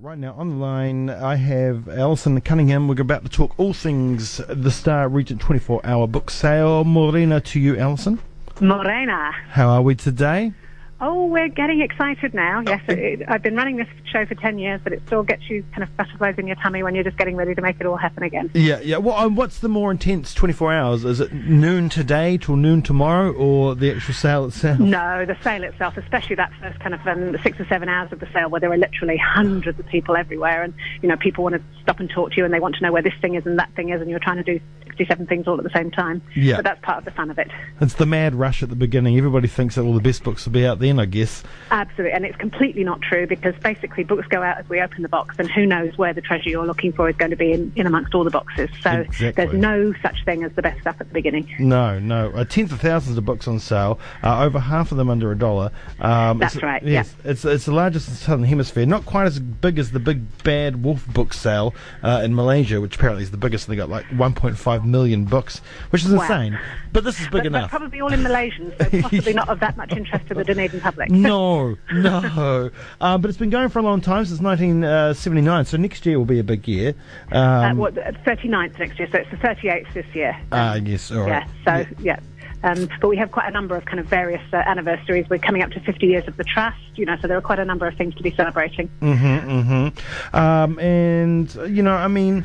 But right now on the line, I have Alison Cunningham. We're about to talk all things the Star Regent 24 hour book sale. Morena to you, Alison. Morena. How are we today? Oh, we're getting excited now. Yes, it, it, I've been running this show for 10 years, but it still gets you kind of butterflies in your tummy when you're just getting ready to make it all happen again. Yeah, yeah. Well, um, what's the more intense 24 hours? Is it noon today till noon tomorrow, or the actual sale itself? No, the sale itself, especially that first kind of um, six or seven hours of the sale where there are literally hundreds of people everywhere, and you know people want to stop and talk to you, and they want to know where this thing is and that thing is, and you're trying to do 67 things all at the same time. Yeah. But that's part of the fun of it. It's the mad rush at the beginning. Everybody thinks that all the best books will be out then, I guess. Absolutely, and it's completely not true because basically books go out as we open the box, and who knows where the treasure you're looking for is going to be in, in amongst all the boxes. So Exactly. there's no such thing as the best stuff at the beginning. No, no. Uh, tens of thousands of books on sale. Uh, over half of them under a dollar. Um, That's it's- right, Yes, it's it's the largest in the southern hemisphere. Not quite as big as the Big Bad Wolf book sale uh, in Malaysia, which apparently is the biggest. They got like 1.5 million books, which is Wow. insane. But this is big But, but enough. probably all in Malaysian, so possibly not of that much interest to the Dunedin public. no, no. Uh, but it's been going for a long time since 1979. So next year will be a big year. Um, uh, what, 39th next year, so it's the 38th this year. ah, yes, all right. Yeah, so, yeah. Um, but we have quite a number of kind of various uh, anniversaries. We're coming up to 50 years of the trust, you know, so there are quite a number of things to be celebrating. Mm-hmm, mm-hmm. Um, and uh, you know, I mean,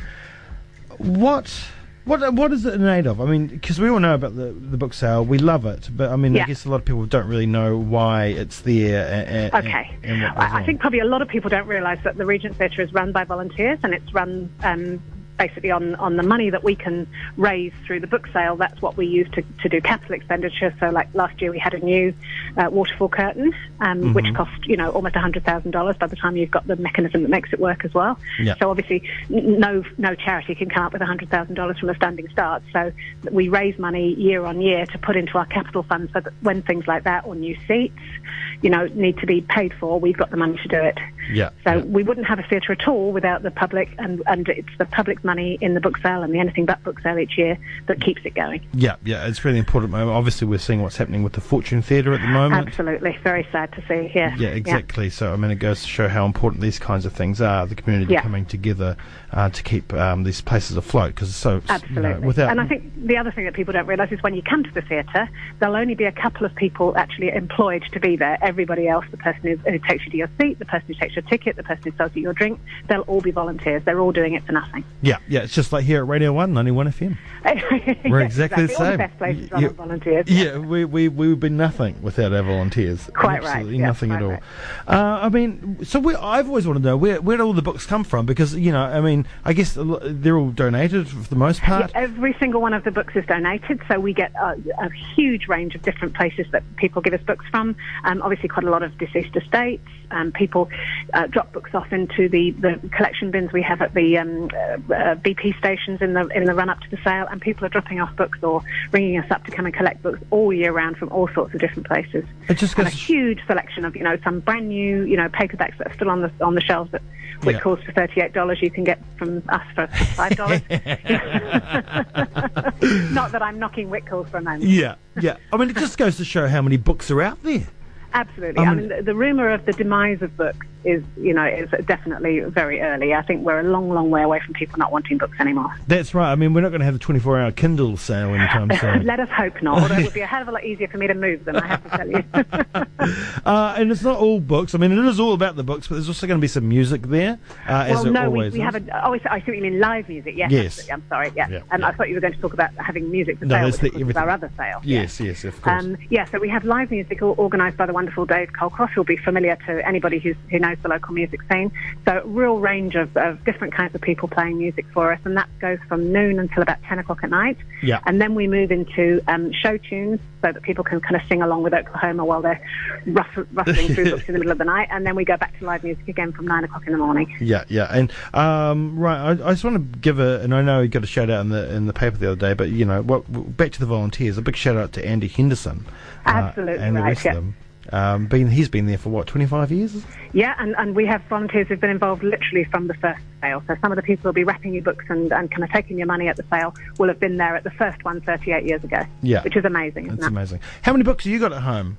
what? What, what is it in aid of? I mean, because we all know about the, the book sale, we love it, but I mean, I guess a lot of people don't really know why it's there. And, Okay. And, I, I think probably a lot of people don't realise that the Regent Theatre is run by volunteers and it's run um, basically on, on the money that we can raise through the book sale. That's what we use to, to do capital expenditure. So, like last year, we had a new uh, waterfall curtain, um, which cost you know almost $100,000 by the time you've got the mechanism that makes it work as well. Yeah. So, obviously, n- no no charity can come up with $100,000 from a standing start. So, we raise money year on year to put into our capital fund so that when things like that or new seats, you know, need to be paid for, we've got the money to do it. Yeah. So yeah. we wouldn't have a theatre at all without the public, and, and it's the public money in the book sale and the anything but book sale each year that keeps it going. yeah, yeah, it's really important. Obviously, we're seeing what's happening with the Fortune Theatre at the moment. Absolutely, very sad to see. Yeah, Yeah, exactly. So, I mean, it goes to show how important these kinds of things are, the community Yeah. coming together uh, to keep um, these places afloat, because it's so, you know, Absolutely. without... and I think the other thing that people don't realise is when you come to the theatre, there'll only be a couple of people actually employed to be there. Everybody else, the person who, who takes you to your seat, the person who takes your ticket, the person who sells you your drink, they'll all be volunteers. They're all doing it for nothing. Yeah, yeah, it's just like here at Radio 1, 91 FM. We're exactly the All the same. best places run yeah. volunteers. Yeah, we, we, we would be nothing without our volunteers. Quite right, Absolutely yeah, nothing at all. right. Uh, I mean, so we, I've always wanted to know where, where do all the books come from? Because, you know, I mean, I guess they're all donated for the most part. Yeah, every single one of the books is donated, so we get a, a huge range of different places that people give us books from. Um, obviously, quite a lot of deceased estates. Um, people uh, drop books off into the, the collection bins we have at the um, uh, uh, BP stations in the in the run up to the sale, and people are dropping off books or ringing us up to come and collect books all year round from all sorts of different places. It just and a goes to sh- huge selection of you know some brand new you know paperbacks that are still on the on the shelves that which Yeah. calls for thirty eight dollars. You can get from us for five dollars. Not that I'm knocking Whitcoulls for a moment. Yeah, yeah. I mean, it just goes to show how many books are out there. Absolutely. I I mean- mean, the, the rumor of the demise of books is, you know, is definitely very early. I think we're a long, long way away from people not wanting books anymore. That's right. I mean, we're not going to have the 24 hour Kindle sale anytime soon. Let us hope not. Although it would be a hell of a lot easier for me to move them, I have to tell you. Uh, and it's not all books. I mean, it is all about the books, but there's also going to be some music there, uh, well, no, we, always we have a. Oh, I see what you mean. Live music. Yes. Yes. absolutely. I'm sorry. Yeah. Yeah, And yeah. I thought you were going to talk about having music for No, sale, that's which the- of course is our other sale. Yes, yes, of course. Um, yeah, so we have live music organised by the wonderful Dave Colcross, who'll be familiar to anybody who's, who knows the local music scene. So, a real range of, of different kinds of people playing music for us, and that goes from noon until about 10 o'clock at night. Yeah. And then we move into um, show tunes so that people can kind of sing along with Oklahoma while they're ruff- rustling through books in the middle of the night. And then we go back to live music again from 9 o'clock in the morning. Yeah, yeah, and um, right. I, I just want to give a, and I know you got a shout out in the in the paper the other day, but you know, what, back to the volunteers. A big shout out to Andy Henderson, uh, Absolutely and the right, rest yeah. of them. Um, been he's been there for what twenty five years? Yeah, and, and we have volunteers who've been involved literally from the first sale. So some of the people who'll be wrapping your books and, and kind of taking your money at the sale will have been there at the first one 38 years ago. Yeah. Which is amazing, isn't That's amazing. How many books have you got at home?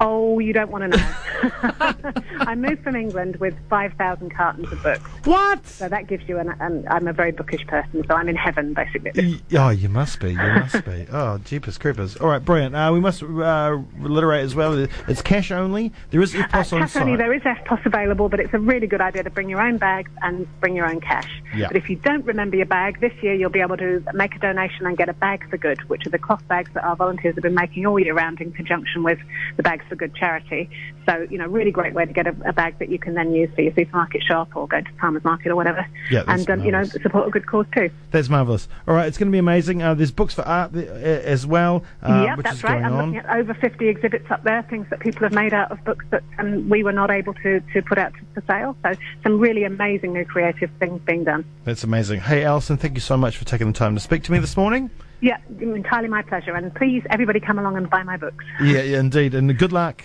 Oh, you don't want to know. I moved from England with 5,000 cartons of books. What? So that gives you an, an. I'm a very bookish person, so I'm in heaven, basically. Y- Oh, you must be. You must be. Oh, jeepers creepers. All right, brilliant. Uh, we must uh, reiterate as well. It's cash only. There is Uh, EFTPOS on cash only, site. there is EFTPOS available, but it's a really good idea to bring your own bags and bring your own cash. Yeah. But if you don't remember your bag, this year you'll be able to make a donation and get a Bag for Good, which are the cloth bags that our volunteers have been making all year round in conjunction with the Bags for Good charity. So, you know, really great way to get a, a bag that you can then use for your supermarket shop or go to farmer's market or whatever. Yeah, that's and, um, you know, support a good cause too. That's marvelous. All right, it's going to be amazing. Uh, there's books for art th- uh, as well, uh, yep, that's right. I'm on. looking at over 50 exhibits up there, things that people have made out of books that um, we were not able to, to put out for sale. So some really amazing new creative things being done. That's amazing. Hey, Alison, thank you so much for taking the time to speak to me this morning. Yeah, entirely my pleasure. And please, everybody come along and buy my books. Yeah, yeah indeed, and good luck.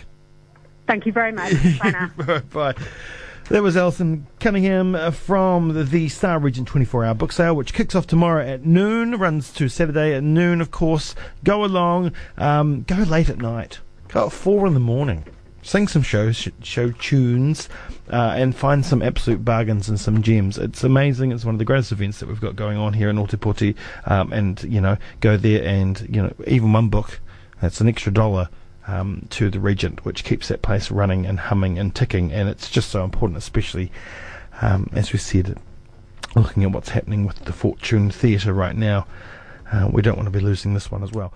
Thank you very much. Bye now. Bye. That was Alison Cunningham uh, from the, the Star Regent 24 hour book sale, which kicks off tomorrow at noon, runs to Saturday at noon, of course. Go along, um, go late at night, go at four in the morning, sing some shows, show tunes, uh, and find some absolute bargains and some gems. It's amazing. It's one of the greatest events that we've got going on here in Otepoti. Um, and, you know, go there and, you know, even one book, that's an extra dollar um, to the Regent, which keeps that place running and humming and ticking. And it's just so important, especially um, as we said, looking at what's happening with the Fortune Theatre right now. Uh, we don't want to be losing this one as well.